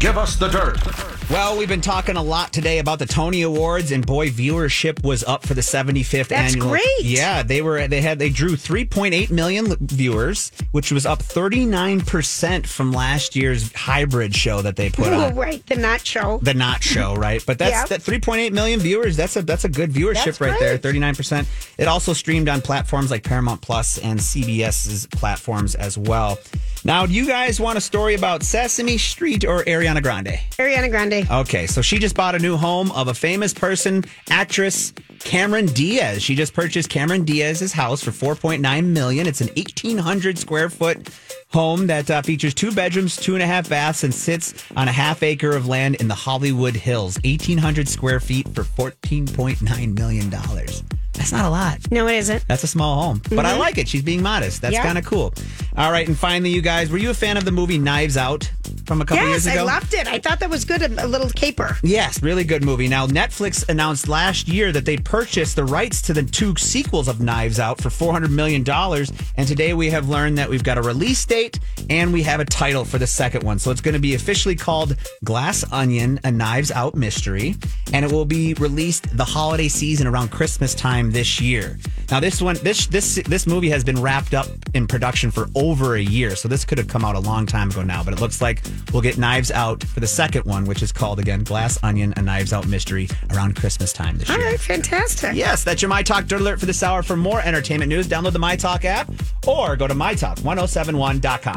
Give us the dirt. Well, we've been talking a lot today about the Tony Awards, and boy, viewership was up for the 75th That's annual. great. Yeah, they were. They had. They drew 3.8 million viewers, which was up 39 percent from last year's hybrid show that they put Oh, on. right, the not show. The not show, right? But that's Yep. that 3.8 million viewers. That's a that's a good viewership That's right there. 39 percent. It also streamed on platforms like Paramount Plus and CBS's platforms as well. Now, do you guys want a story about Sesame Street or Ariana Grande? Ariana Grande. Okay, so she just bought a new home of a famous person, actress Cameron Diaz. She just purchased Cameron Diaz's house for 4.9 million. It's an 1,800 square foot home that uh, features two bedrooms, two and a half baths, and sits on a half acre of land in the Hollywood Hills. 1,800 square feet for 14.9 million dollars. That's not a lot. No, it isn't. That's a small home, but I like it. She's being modest. That's Mm-hmm. Yeah. kind of cool. All right, and finally, you guys, were you a fan of the movie Knives Out from a couple years Yes. I loved it. I thought that was good. A little caper. Yes, really good movie. Now, Netflix announced last year that they purchased the rights to the two sequels of Knives Out for $400 million. And today we have learned that we've got a release date and we have a title for the second one. So it's going to be officially called Glass Onion, a Knives Out mystery. And it will be released the holiday season around Christmas time this year. Now, this one, this this this movie has been wrapped up in production for over a year, so this could have come out a long time ago now. But it looks like we'll get Knives Out for the second one, which is called again Glass Onion, a Knives Out mystery around Christmas time this All year. right, fantastic. Yes, that's your My Talk Dirt Alert for this hour. For more entertainment news, download the My Talk app or go to mytalk1071.com.